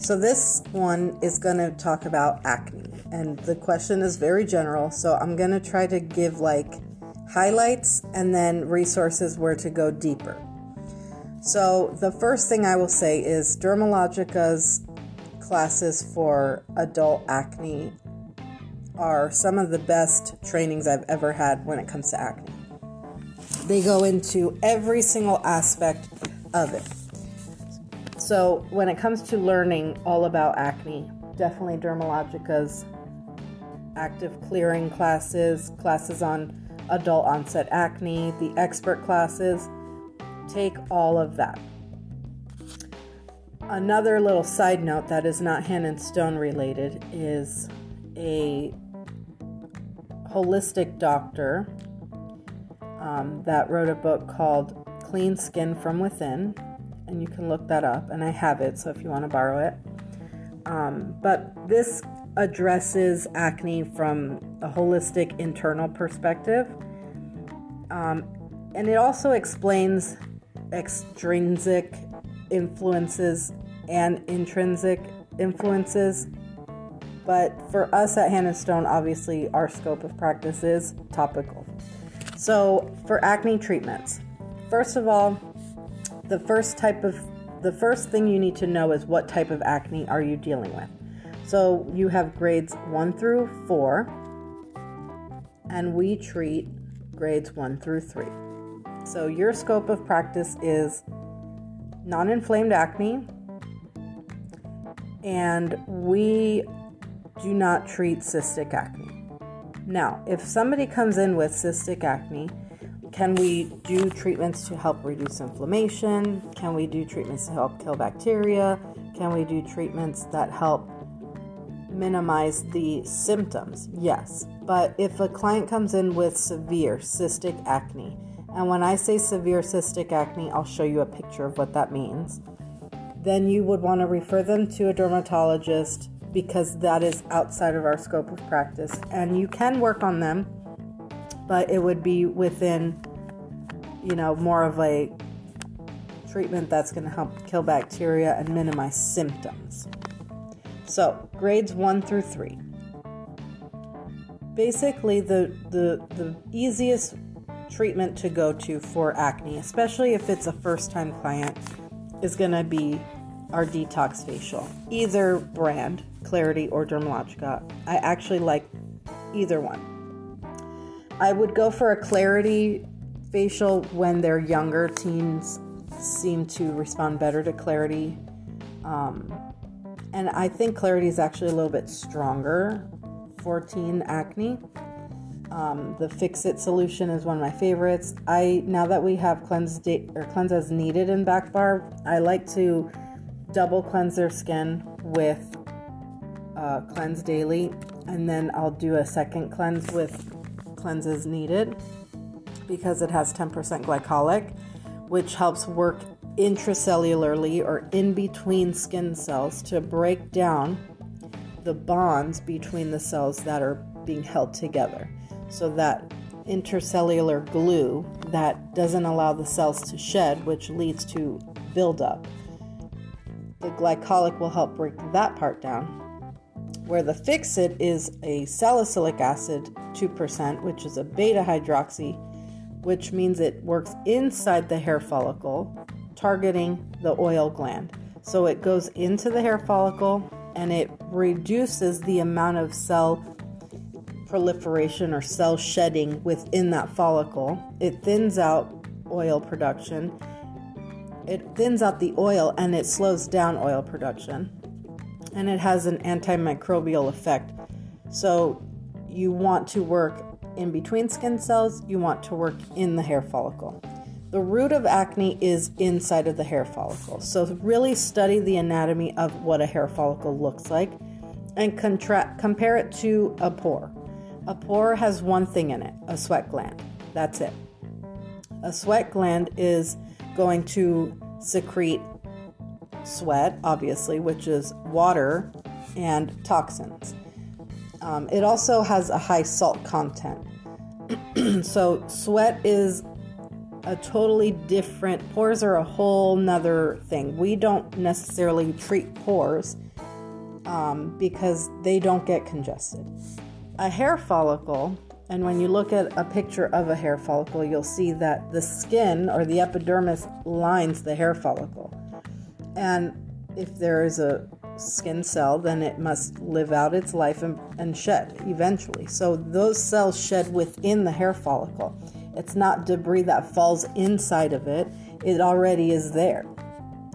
So, this one is going to talk about acne, and the question is very general. So, I'm going to try to give like highlights and then resources where to go deeper. So, the first thing I will say is Dermalogica's classes for adult acne are some of the best trainings I've ever had when it comes to acne. They go into every single aspect of it. So, when it comes to learning all about acne, definitely Dermalogica's active clearing classes, classes on adult onset acne, the expert classes, take all of that. Another little side note that is not hand and stone related is a holistic doctor um, that wrote a book called Clean Skin from Within, and you can look that up, and I have it, so if you want to borrow it. Um, but this addresses acne from a holistic internal perspective, um, and it also explains extrinsic influences and intrinsic influences. But for us at Hand and Stone, obviously our scope of practice is topical. So for acne treatments, first of all, the first type of the first thing you need to know is what type of acne are you dealing with. So you have grades 1 through 4 and we treat grades 1 through 3. So your scope of practice is non inflamed acne, and we do not treat cystic acne. Now, if somebody comes in with cystic acne, can we do treatments to help reduce inflammation? Can we do treatments to help kill bacteria? Can we do treatments that help minimize the symptoms? Yes. But if a client comes in with severe cystic acne, and when I say severe cystic acne, I'll show you a picture of what that means. Then you would want to refer them to a dermatologist because that is outside of our scope of practice. And you can work on them, but it would be within, you know, more of a treatment that's going to help kill bacteria and minimize symptoms. So, grades 1 through 3. Basically, the, the, the easiest treatment to go to for acne, especially if it's a first time client, is going to be our detox facial. Either brand, Clarity or Dermalogica. I actually like either one. I would go for a Clarity facial when they're younger. Teens seem to respond better to Clarity. Um, and I think Clarity is actually a little bit stronger for teen acne. Um, the Fix It solution is one of my favorites. I now that we have cleanse da- or cleanse as needed in back bar, I like to double cleanse their skin with uh, cleanse daily, and then I'll do a second cleanse with cleanse as needed because it has 10% glycolic, which helps work intracellularly or in between skin cells to break down the bonds between the cells that are being held together so that intercellular glue that doesn't allow the cells to shed, which leads to buildup. The glycolic will help break that part down. Where the Fix It is a salicylic acid 2%, which is a beta hydroxy, which means it works inside the hair follicle, targeting the oil gland. So it goes into the hair follicle and it reduces the amount of cell proliferation or cell shedding within that follicle. It thins out oil production. It thins out the oil and it slows down oil production. And it has an antimicrobial effect. So you want to work in between skin cells, you want to work in the hair follicle. The root of acne is inside of the hair follicle. So really study the anatomy of what a hair follicle looks like and contra- compare it to a pore. A pore has one thing in it a sweat gland. That's it. A sweat gland is going to secrete sweat, obviously, which is water and toxins. Um, it also has a high salt content. so, sweat is a totally different, pores are a whole nother thing. We don't necessarily treat pores um, because they don't get congested. A hair follicle, and when you look at a picture of a hair follicle, you'll see that the skin or the epidermis lines the hair follicle. And if there is a skin cell, then it must live out its life and, and shed eventually. So those cells shed within the hair follicle. It's not debris that falls inside of it, it already is there.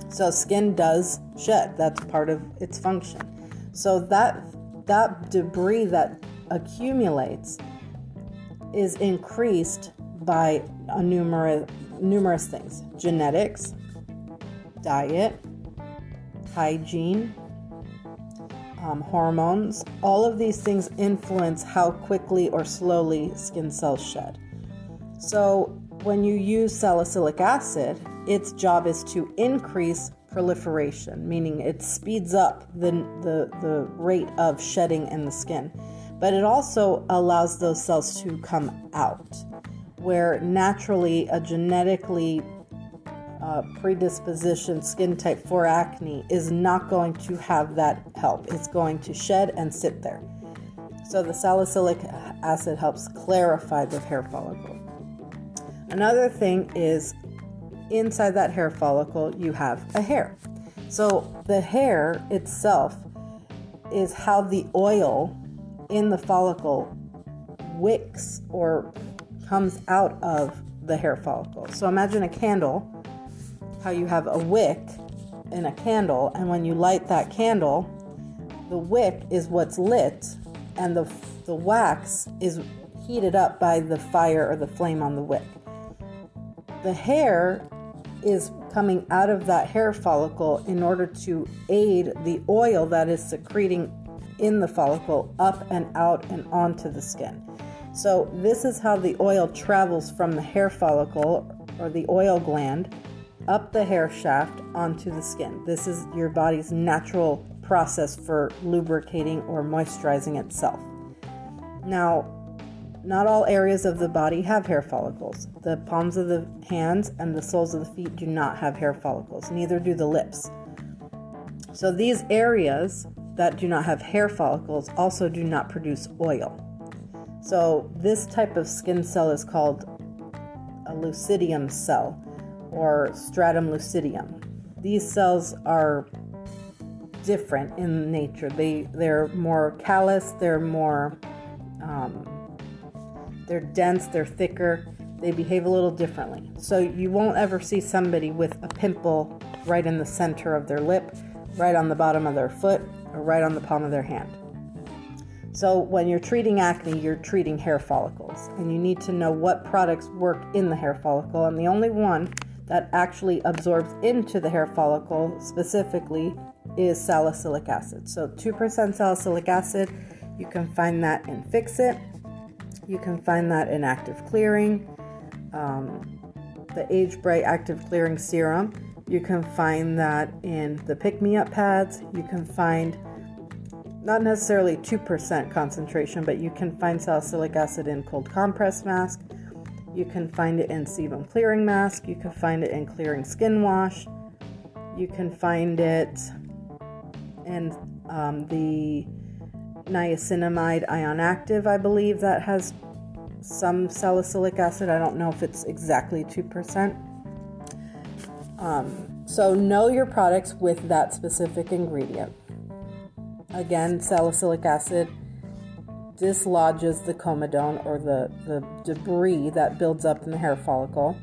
So skin does shed. That's part of its function. So that that debris that accumulates is increased by numerous numerous things. Genetics, diet, hygiene, um, hormones, all of these things influence how quickly or slowly skin cells shed. So, when you use salicylic acid, its job is to increase proliferation, meaning it speeds up the, the, the rate of shedding in the skin. But it also allows those cells to come out, where naturally a genetically uh, predisposition skin type for acne is not going to have that help. It's going to shed and sit there. So the salicylic acid helps clarify the hair follicle. Another thing is inside that hair follicle, you have a hair. So the hair itself is how the oil in the follicle wicks or comes out of the hair follicle. So imagine a candle how you have a wick in a candle, and when you light that candle, the wick is what's lit, and the, the wax is heated up by the fire or the flame on the wick. The hair is coming out of that hair follicle in order to aid the oil that is secreting in the follicle up and out and onto the skin. So, this is how the oil travels from the hair follicle or the oil gland up the hair shaft onto the skin. This is your body's natural process for lubricating or moisturizing itself. Now, not all areas of the body have hair follicles. The palms of the hands and the soles of the feet do not have hair follicles, neither do the lips. So, these areas that do not have hair follicles also do not produce oil. So, this type of skin cell is called a lucidium cell or stratum lucidum. These cells are different in nature. They they're more callous. They're more um, they're dense. They're thicker. They behave a little differently. So you won't ever see somebody with a pimple right in the center of their lip, right on the bottom of their foot, or right on the palm of their hand. So, when you're treating acne, you're treating hair follicles, and you need to know what products work in the hair follicle. And the only one that actually absorbs into the hair follicle specifically is salicylic acid. So 2% salicylic acid, you can find that in Fix It. You can find that in Active Clearing, um, the Age Bright Active Clearing Serum. You can find that in the Pick Me Up pads. You can find not necessarily 2% concentration, but you can find salicylic acid in cold compress mask. You can find it in sebum clearing mask. You can find it in clearing skin wash. You can find it in um, the niacinamide ion active, I believe, that has some salicylic acid. I don't know if it's exactly 2%. Um, so, know your products with that specific ingredient. Again, salicylic acid dislodges the comedone or the, the debris that builds up in the hair follicle,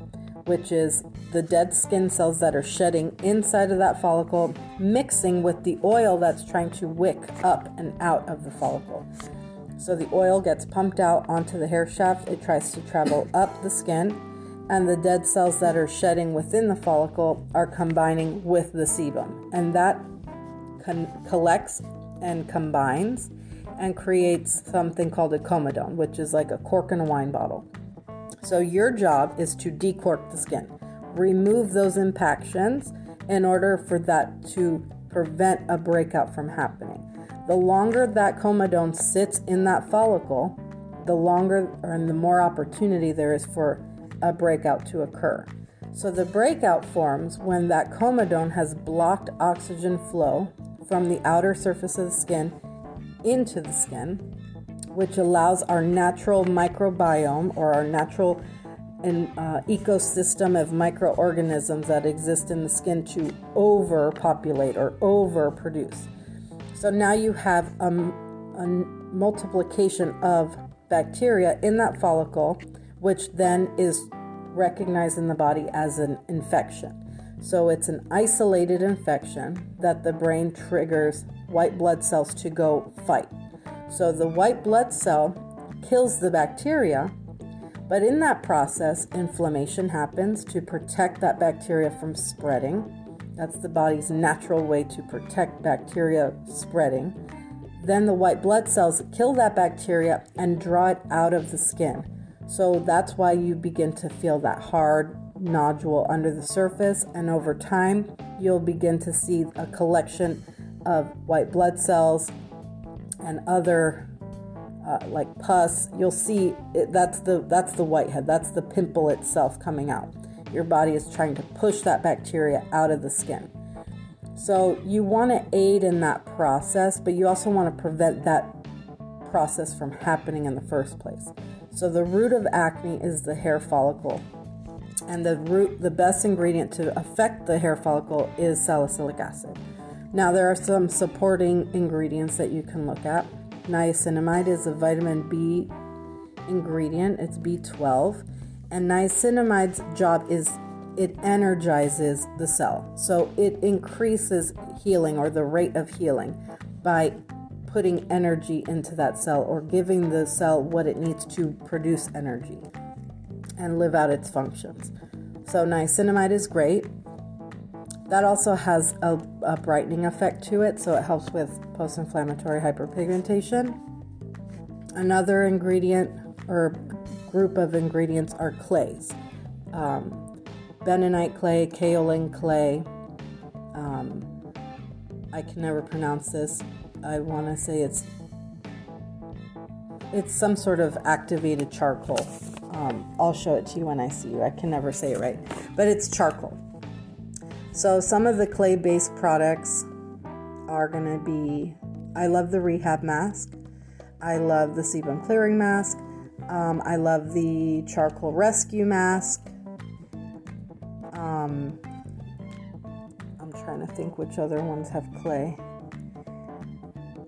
which is the dead skin cells that are shedding inside of that follicle, mixing with the oil that's trying to wick up and out of the follicle. So the oil gets pumped out onto the hair shaft, it tries to travel up the skin, and the dead cells that are shedding within the follicle are combining with the sebum. And that con- collects and combines and creates something called a comedone, which is like a cork in a wine bottle. So your job is to decork the skin, remove those impactions in order for that to prevent a breakout from happening. The longer that comedone sits in that follicle, the longer and the more opportunity there is for a breakout to occur. So the breakout forms when that comedone has blocked oxygen flow from the outer surface of the skin into the skin, which allows our natural microbiome or our natural an uh, ecosystem of microorganisms that exist in the skin to overpopulate or overproduce. So now you have a, a multiplication of bacteria in that follicle, which then is recognized in the body as an infection. So it's an isolated infection that the brain triggers white blood cells to go fight. So the white blood cell kills the bacteria but in that process, inflammation happens to protect that bacteria from spreading. That's the body's natural way to protect bacteria spreading. Then the white blood cells kill that bacteria and draw it out of the skin. So that's why you begin to feel that hard nodule under the surface, and over time, you'll begin to see a collection of white blood cells and other uh, like pus, you'll see it, that's the that's the whitehead. That's the pimple itself coming out. Your body is trying to push that bacteria out of the skin. So you want to aid in that process, but you also want to prevent that process from happening in the first place. So the root of acne is the hair follicle. And the root the best ingredient to affect the hair follicle is salicylic acid. Now there are some supporting ingredients that you can look at. Niacinamide is a vitamin B ingredient, it's B12. And niacinamide's job is it energizes the cell. So it increases healing or the rate of healing by putting energy into that cell or giving the cell what it needs to produce energy and live out its functions. So niacinamide is great. That also has a, a brightening effect to it, so it helps with post inflammatory hyperpigmentation. Another ingredient or group of ingredients are clays um, bentonite clay, kaolin clay. Um, I can never pronounce this. I want to say it's it's some sort of activated charcoal. Um, I'll show it to you when I see you. I can never say it right, but it's charcoal. So some of the clay-based products are going to be I love the rehab mask. I love the sebum clearing mask. Um, I love the charcoal rescue mask. Um, I'm trying to think which other ones have clay.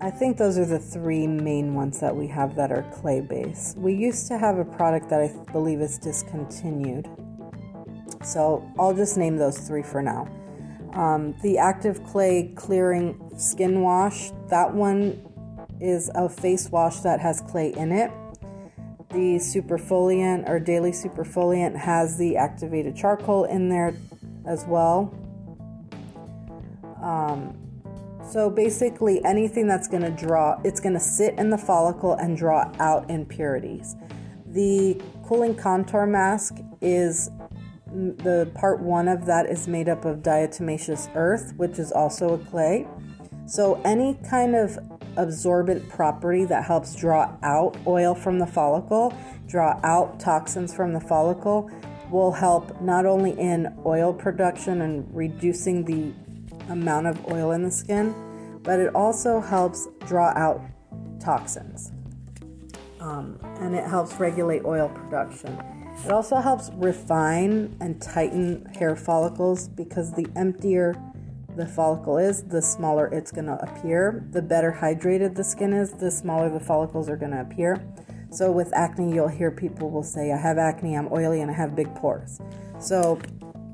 I think those are the three main ones that we have that are clay based. We used to have a product that I believe is discontinued. So I'll just name those three for now. Um, the active clay clearing skin wash, that one is a face wash that has clay in it. The superfoliant or daily superfoliant has the activated charcoal in there as well. Um, so basically, anything that's going to draw, it's going to sit in the follicle and draw out impurities. The cooling contour mask is the part one of that is made up of diatomaceous earth, which is also a clay. So, any kind of absorbent property that helps draw out oil from the follicle, draw out toxins from the follicle, will help not only in oil production and reducing the amount of oil in the skin, but it also helps draw out toxins. Um, and it helps regulate oil production. It also helps refine and tighten hair follicles because the emptier the follicle is, the smaller it's going to appear. The better hydrated the skin is, the smaller the follicles are going to appear. So with acne, you'll hear people will say, "I have acne, I'm oily, and I have big pores." So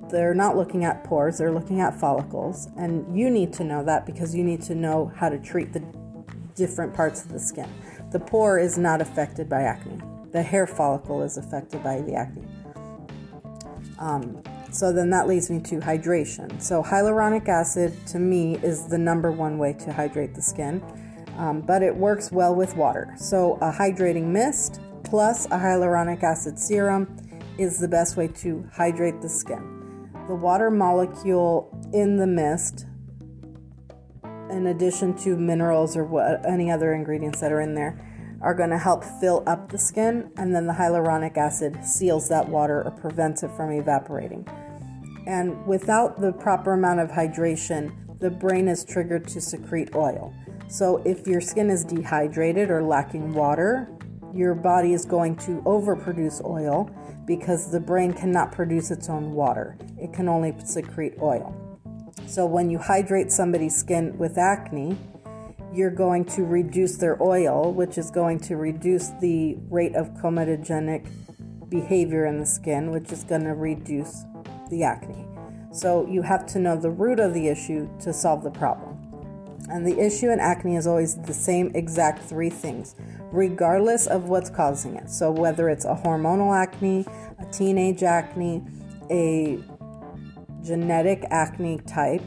they're not looking at pores, they're looking at follicles, and you need to know that because you need to know how to treat the different parts of the skin. The pore is not affected by acne the hair follicle is affected by the acne. Um, so then that leads me to hydration. So hyaluronic acid to me is the number one way to hydrate the skin, um, but it works well with water. So a hydrating mist plus a hyaluronic acid serum is the best way to hydrate the skin. The water molecule in the mist, in addition to minerals or what, any other ingredients that are in there, are going to help fill up the skin, and then the hyaluronic acid seals that water or prevents it from evaporating. And without the proper amount of hydration, the brain is triggered to secrete oil. So, if your skin is dehydrated or lacking water, your body is going to overproduce oil because the brain cannot produce its own water. It can only secrete oil. So, when you hydrate somebody's skin with acne, you're going to reduce their oil, which is going to reduce the rate of comedogenic behavior in the skin, which is going to reduce the acne. So, you have to know the root of the issue to solve the problem. And the issue in acne is always the same exact three things, regardless of what's causing it. So, whether it's a hormonal acne, a teenage acne, a genetic acne type,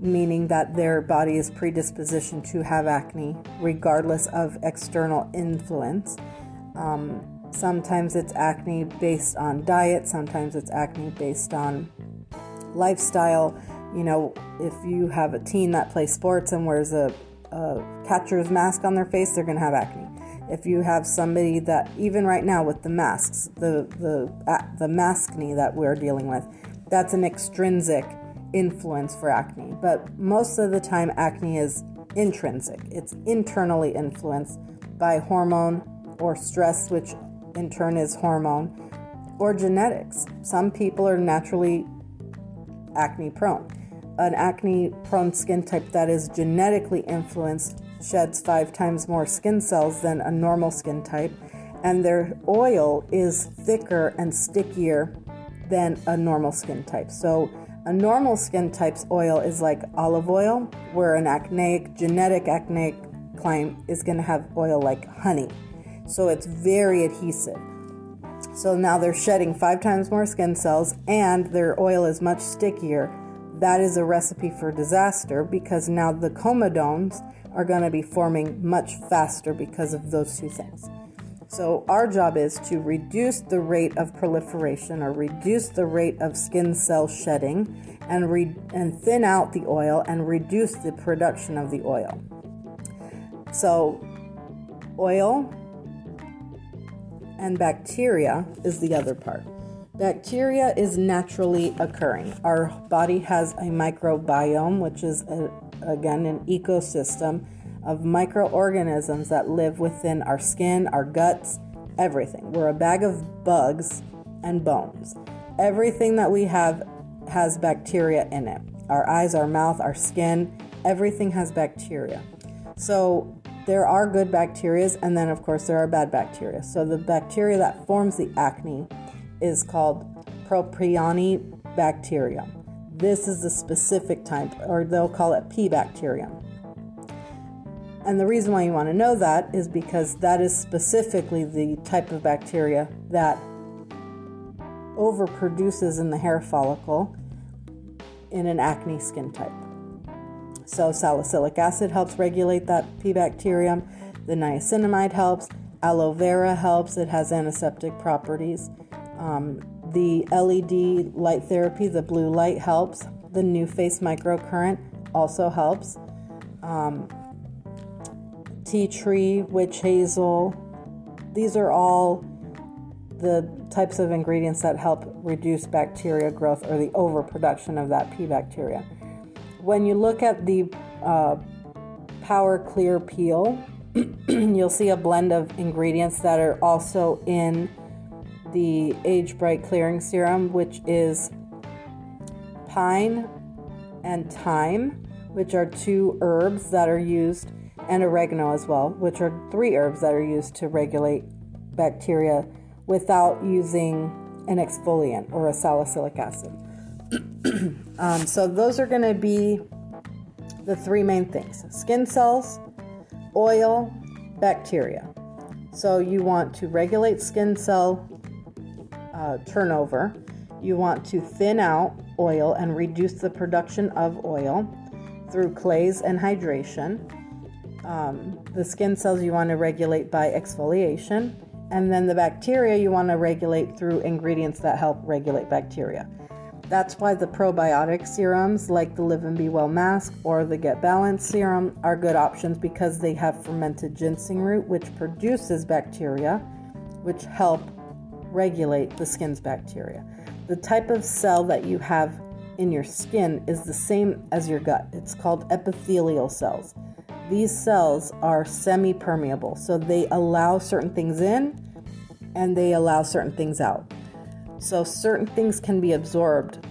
meaning that their body is predispositioned to have acne, regardless of external influence. Um, sometimes it's acne based on diet, sometimes it's acne based on lifestyle you know, if you have a teen that plays sports and wears a, a catcher's mask on their face, they're going to have acne. If you have somebody that, even right now with the masks, the the the maskne that we're dealing with, that's an extrinsic influence for acne. But most of the time, acne is intrinsic. It's internally influenced by hormone or stress, which in turn is hormone, or genetics. Some people are naturally acne prone an acne prone skin type that is genetically influenced sheds five times more skin cells than a normal skin type, and their oil is thicker and stickier than a normal skin type. So, a normal skin type's oil is like olive oil, where an acneic, genetic acneic client is going to have oil like honey. So, it's very adhesive. So, now they're shedding five times more skin cells, and their oil is much stickier that is a recipe for disaster because now the comedones are going to be forming much faster because of those two things. So, our job is to reduce the rate of proliferation or reduce the rate of skin cell shedding and, re- and thin out the oil and reduce the production of the oil. So, oil and bacteria is the other part. Bacteria is naturally occurring. Our body has a microbiome, which is, a, again, an ecosystem of microorganisms that live within our skin, our guts, everything. We're a bag of bugs and bones. Everything that we have has bacteria in it. Our eyes, our mouth, our skin, everything has bacteria. So there are good bacteria, and then, of course, there are bad bacteria. So the bacteria that forms the acne is called Propionibacterium. This is the specific type, or they'll call it P bacterium. And the reason why you want to know that is because that is specifically the type of bacteria that overproduces in the hair follicle in an acne skin type. So, salicylic acid helps regulate that P bacterium, the niacinamide helps, aloe vera helps, it has antiseptic properties. Um, the LED light therapy, the blue light helps. The NuFace microcurrent also helps. Um, tea tree, witch hazel, these are all the types of ingredients that help reduce bacteria growth or the overproduction of that P bacteria. When you look at the uh, Power Clear Peel, you'll see a blend of ingredients that are also in the Age Bright Clearing Serum, which is pine and thyme, which are two herbs that are used, and oregano as well, which are three herbs that are used to regulate bacteria without using an exfoliant or a salicylic acid. um, so, those are going to be the three main things skin cells, oil, bacteria. So, you want to regulate skin cell uh, turnover. You want to thin out oil and reduce the production of oil through clays and hydration. Um, the skin cells you want to regulate by exfoliation, and then the bacteria you want to regulate through ingredients that help regulate bacteria. That's why the probiotic serums like the Live and Be Well mask or the Get Balance serum are good options because they have fermented ginseng root, which produces bacteria, which help regulate the skin's bacteria. The type of cell that you have in your skin is the same as your gut. It's called epithelial cells. These cells are semi permeable, so they allow certain things in and they allow certain things out. So, certain things can be absorbed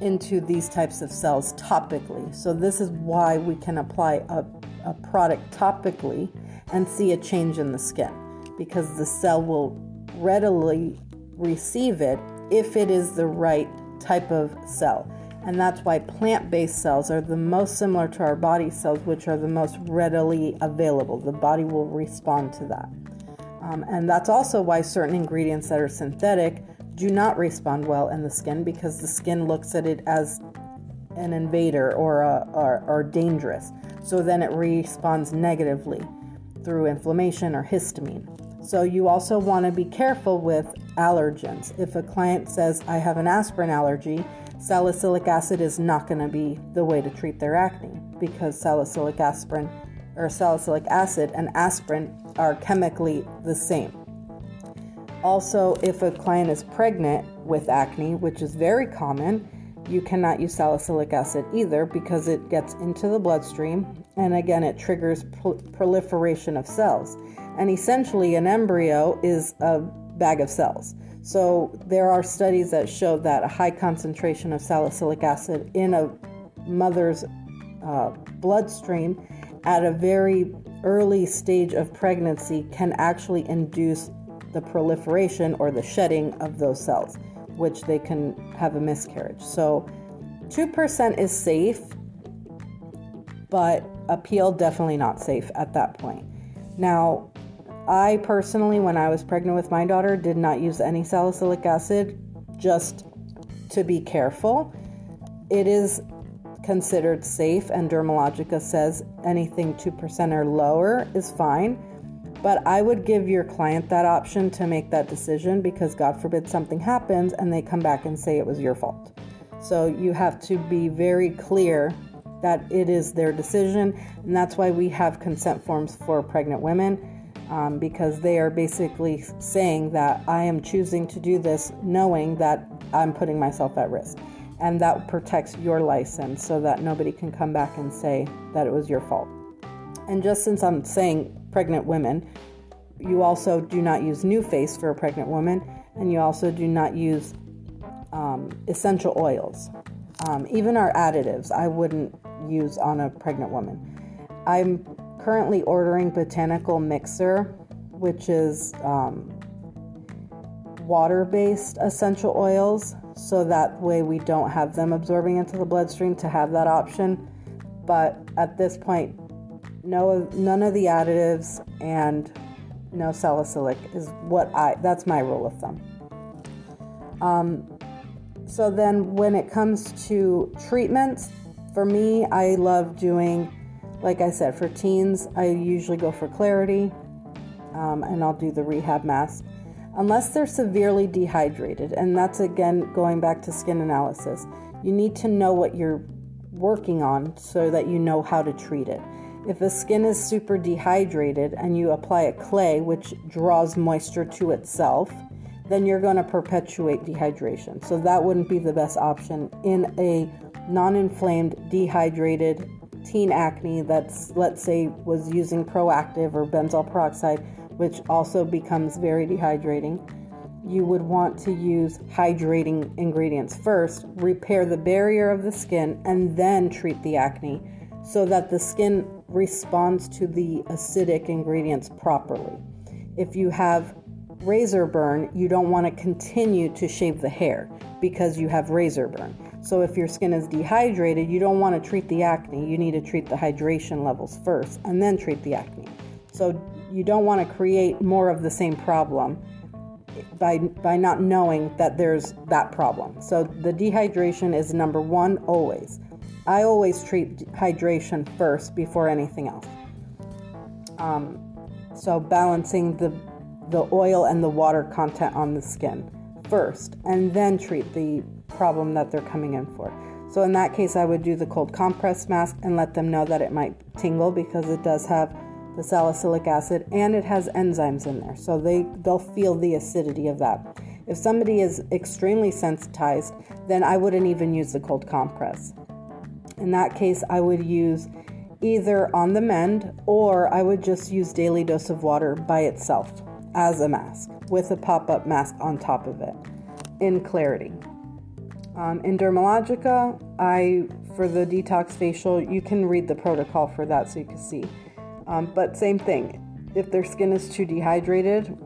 into these types of cells topically. So, this is why we can apply a, a product topically and see a change in the skin because the cell will readily receive it if it is the right type of cell. And that's why plant based cells are the most similar to our body cells, which are the most readily available. The body will respond to that. Um, and that's also why certain ingredients that are synthetic do not respond well in the skin because the skin looks at it as an invader or, a, or, or dangerous. So then it responds negatively through inflammation or histamine. So you also want to be careful with allergens. If a client says, I have an aspirin allergy, salicylic acid is not going to be the way to treat their acne because salicylic aspirin or salicylic acid and aspirin are chemically the same. Also, if a client is pregnant with acne, which is very common, you cannot use salicylic acid either because it gets into the bloodstream and again it triggers proliferation of cells. And essentially, an embryo is a bag of cells. So, there are studies that show that a high concentration of salicylic acid in a mother's uh, bloodstream at a very early stage of pregnancy can actually induce the proliferation or the shedding of those cells, which they can have a miscarriage. So 2% is safe, but a peel definitely not safe at that point. Now, I personally, when I was pregnant with my daughter, did not use any salicylic acid just to be careful. It is considered safe, and Dermalogica says anything 2% or lower is fine. But I would give your client that option to make that decision because, God forbid, something happens and they come back and say it was your fault. So you have to be very clear that it is their decision, and that's why we have consent forms for pregnant women. Um, because they are basically saying that I am choosing to do this knowing that I'm putting myself at risk and that protects your license so that nobody can come back and say that it was your fault. And just since I'm saying pregnant women, you also do not use NuFace for a pregnant woman, and you also do not use um, essential oils. Um, even our additives, I wouldn't use on a pregnant woman. I'm currently ordering Botanical Mixer, which is um, water based essential oils so that way we don't have them absorbing into the bloodstream to have that option. But at this point, no, none of the additives and no salicylic is what I. That's my rule of thumb. Um, so then, when it comes to treatments, for me, I love doing, like I said, for teens, I usually go for clarity, um, and I'll do the rehab mask unless they're severely dehydrated. And that's again going back to skin analysis. You need to know what you're working on so that you know how to treat it. If the skin is super dehydrated and you apply a clay which draws moisture to itself, then you're going to perpetuate dehydration. So that wouldn't be the best option in a non inflamed, dehydrated teen acne that's, let's say, was using Proactiv or benzoyl peroxide which also becomes very dehydrating. You would want to use hydrating ingredients first, repair the barrier of the skin, and then treat the acne so that the skin responds to the acidic ingredients properly. If you have razor burn, you don't want to continue to shave the hair because you have razor burn. So if your skin is dehydrated, you don't want to treat the acne. You need to treat the hydration levels first and then treat the acne. So you don't want to create more of the same problem by by not knowing that there's that problem. So the dehydration is number 1 always. I always treat hydration first before anything else. Um, so balancing the the oil and the water content on the skin first and then treat the problem that they're coming in for. So in that case I would do the cold compress mask and let them know that it might tingle because it does have the salicylic acid, and it has enzymes in there, so they they'll feel the acidity of that. If somebody is extremely sensitized, then I wouldn't even use the cold compress. In that case, I would use either on the mend or I would just use daily dose of water by itself as a mask with a pop up mask on top of it in clarity. Um, in Dermalogica, I for the detox facial, you can read the protocol for that so you can see. Um, but same thing, if their skin is too dehydrated,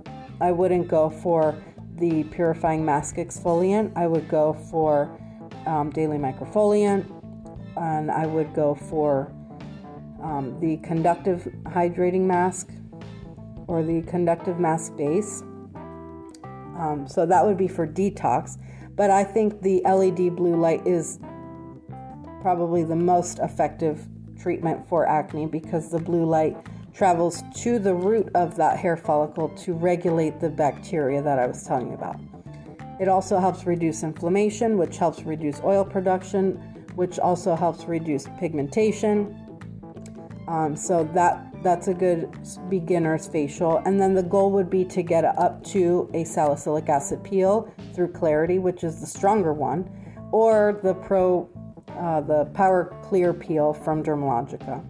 I wouldn't go for the purifying mask exfoliant. I would go for um, daily microfoliant, and I would go for um, the conductive hydrating mask or the conductive mask base. Um, so that would be for detox. But I think the LED blue light is probably the most effective treatment for acne because the blue light travels to the root of that hair follicle to regulate the bacteria that I was telling you about. It also helps reduce inflammation, which helps reduce oil production, which also helps reduce pigmentation. Um, so that that's a good beginner's facial. And then the goal would be to get up to a salicylic acid peel through Clarity, which is the stronger one, or the Pro, uh, the Power Clear peel from Dermalogica.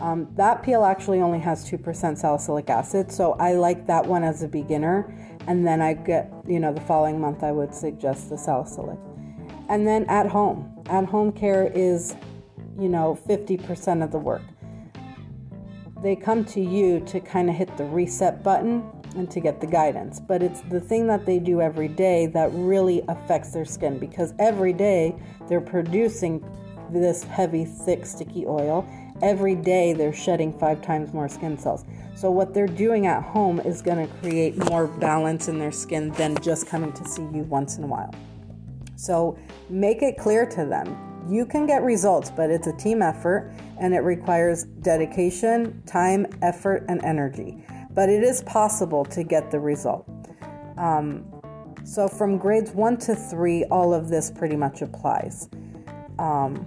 Um, that peel actually only has 2% salicylic acid, so I like that one as a beginner. And then I get, you know, the following month I would suggest the salicylic. And then at home. At home care is, you know, 50% of the work they come to you to kind of hit the reset button and to get the guidance. But it's the thing that they do every day that really affects their skin because every day they're producing this heavy, thick, sticky oil. Every day they're shedding five times more skin cells. So, what they're doing at home is going to create more balance in their skin than just coming to see you once in a while. So, make it clear to them you can get results, but it's a team effort and it requires dedication, time, effort, and energy. But it is possible to get the result. Um, so, from grades one to three, all of this pretty much applies. Um,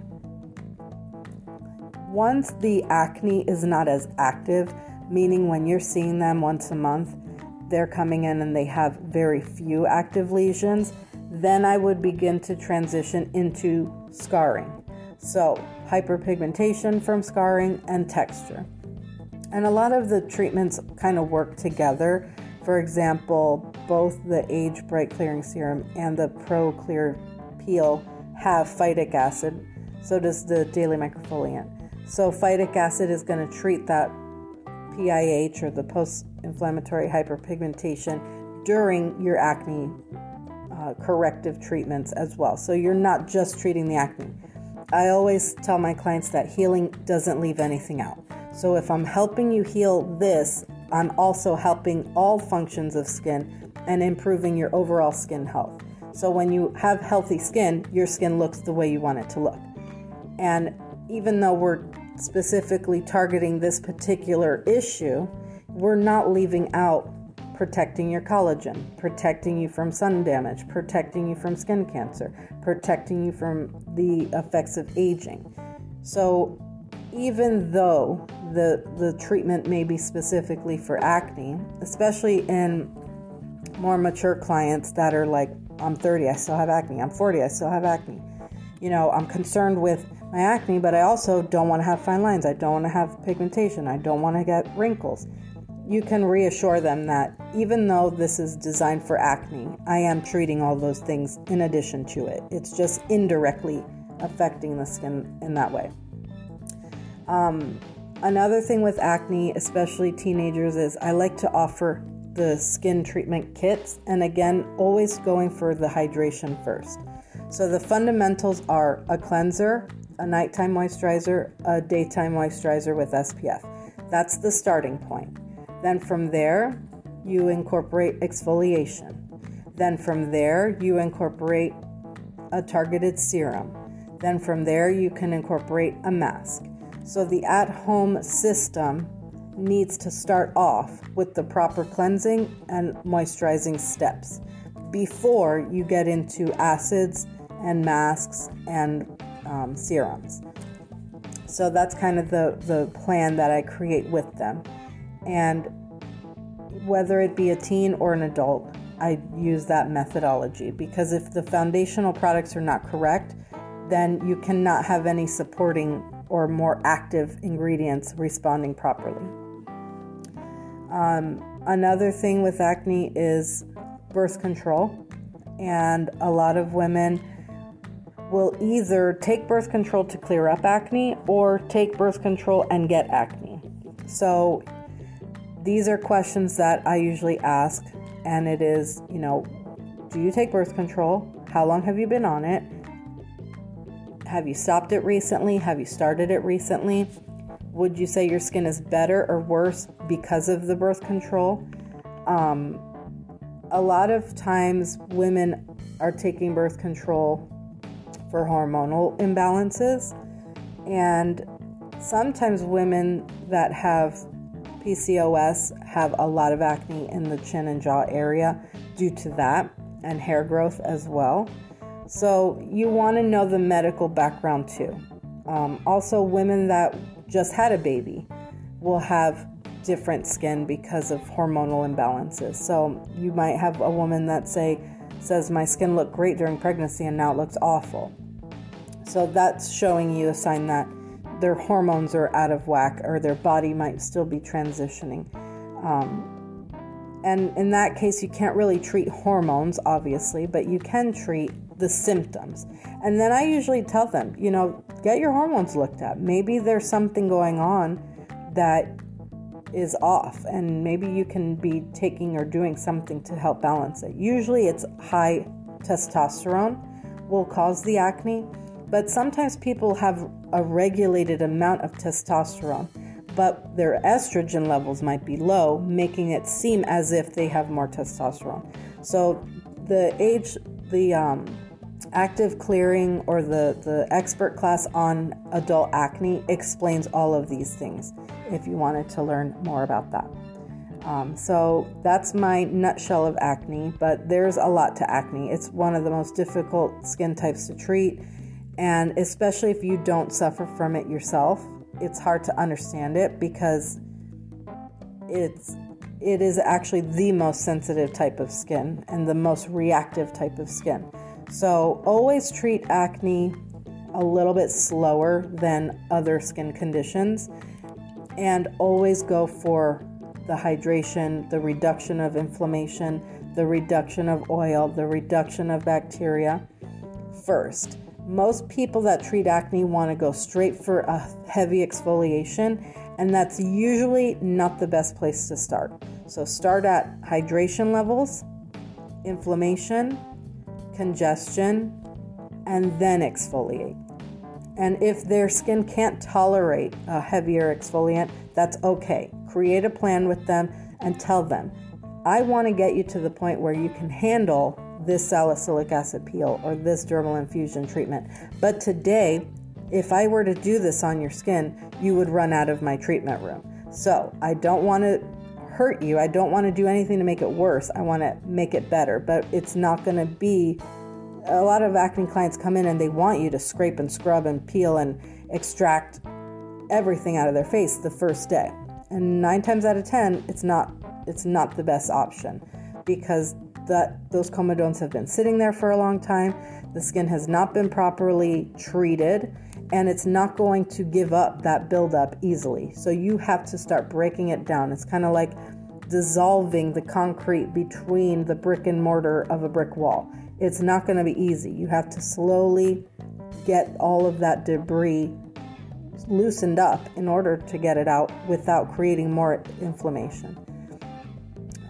once the acne is not as active, meaning when you're seeing them once a month, they're coming in and they have very few active lesions, then I would begin to transition into scarring. So, hyperpigmentation from scarring and texture. And a lot of the treatments kind of work together. For example, both the Age Bright Clearing Serum and the Pro Clear Peel have phytic acid. So does the Daily Microfoliant. So, phytic acid is going to treat that PIH or the post inflammatory hyperpigmentation during your acne uh, corrective treatments as well. So you're not just treating the acne. I always tell my clients that healing doesn't leave anything out. So if I'm helping you heal this, I'm also helping all functions of skin and improving your overall skin health. So when you have healthy skin, your skin looks the way you want it to look. And even though we're specifically targeting this particular issue, we're not leaving out protecting your collagen, protecting you from sun damage, protecting you from skin cancer, protecting you from the effects of aging. So, even though the the treatment may be specifically for acne, especially in more mature clients that are like I'm 30, I still have acne. I'm 40, I still have acne. You know, I'm concerned with my acne, but I also don't want to have fine lines. I don't want to have pigmentation. I don't want to get wrinkles you can reassure them that even though this is designed for acne, I am treating all those things in addition to it. It's just indirectly affecting the skin in that way. Um, another thing with acne, especially teenagers, is I like to offer the skin treatment kits, and again, always going for the hydration first. So the fundamentals are a cleanser, a nighttime moisturizer, a daytime moisturizer with SPF. That's the starting point. Then from there, you incorporate exfoliation. Then from there, you incorporate a targeted serum. Then from there, you can incorporate a mask. So the at home system needs to start off with the proper cleansing and moisturizing steps before you get into acids and masks and um, serums. So that's kind of the, the plan that I create with them. And whether it be a teen or an adult, I use that methodology because if the foundational products are not correct, then you cannot have any supporting or more active ingredients responding properly. Um, another thing with acne is birth control, and a lot of women will either take birth control to clear up acne or take birth control and get acne. So, these are questions that I usually ask, and it is, you know, do you take birth control? How long have you been on it? Have you stopped it recently? Have you started it recently? Would you say your skin is better or worse because of the birth control? Um, a lot of times, women are taking birth control for hormonal imbalances, and sometimes women that have PCOS have a lot of acne in the chin and jaw area due to that, and hair growth as well. So, you want to know the medical background too. Um, also, women that just had a baby will have different skin because of hormonal imbalances. So you might have a woman that say says my skin looked great during pregnancy and now it looks awful. So that's showing you a sign that their hormones are out of whack or their body might still be transitioning. Um, and in that case, you can't really treat hormones, obviously, but you can treat the symptoms. And then I usually tell them, you know, get your hormones looked at. Maybe there's something going on that is off, and maybe you can be taking or doing something to help balance it. Usually, it's high testosterone will cause the acne, but sometimes people have a regulated amount of testosterone, but their estrogen levels might be low, making it seem as if they have more testosterone. So, the age, the um, active clearing or the, the expert class on adult acne explains all of these things if you wanted to learn more about that. Um, so that's my nutshell of acne, but there's a lot to acne. It's one of the most difficult skin types to treat, and especially if you don't suffer from it yourself, it's hard to understand it because it's it is actually the most sensitive type of skin and the most reactive type of skin. So always treat acne a little bit slower than other skin conditions and always go for the hydration, the reduction of inflammation, the reduction of oil, the reduction of bacteria first. Most people that treat acne want to go straight for a heavy exfoliation, and that's usually not the best place to start. So, start at hydration levels, inflammation, congestion, and then exfoliate. And if their skin can't tolerate a heavier exfoliant, that's okay. Create a plan with them and tell them, I want to get you to the point where you can handle this salicylic acid peel or this dermal infusion treatment. But today, if I were to do this on your skin, you would run out of my treatment room. So I don't want to hurt you. I don't want to do anything to make it worse. I want to make it better, but it's not going to be. A lot of acne clients come in and they want you to scrape and scrub and peel and extract everything out of their face the first day. And 9 times out of 10, it's not it's not the best option because that those comedones have been sitting there for a long time. The skin has not been properly treated and it's not going to give up that buildup easily. So you have to start breaking it down. It's kind of like dissolving the concrete between the brick and mortar of a brick wall. It's not going to be easy. You have to slowly get all of that debris loosened up in order to get it out without creating more inflammation.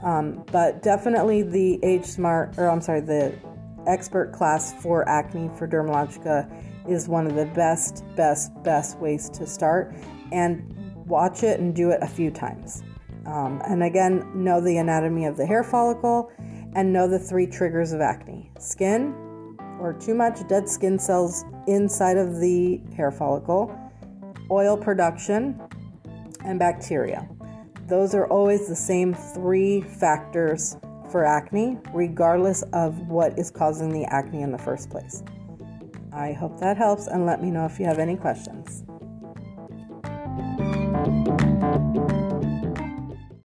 Um, but definitely the Age Smart, or I'm sorry, the expert class for acne for Dermalogica is one of the best, best, best ways to start. And watch it and do it a few times. Um, and again, know the anatomy of the hair follicle and know the three triggers of acne skin, or too much dead skin cells inside of the hair follicle, oil production, and bacteria. Those are always the same three factors for acne, regardless of what is causing the acne in the first place. I hope that helps and let me know if you have any questions.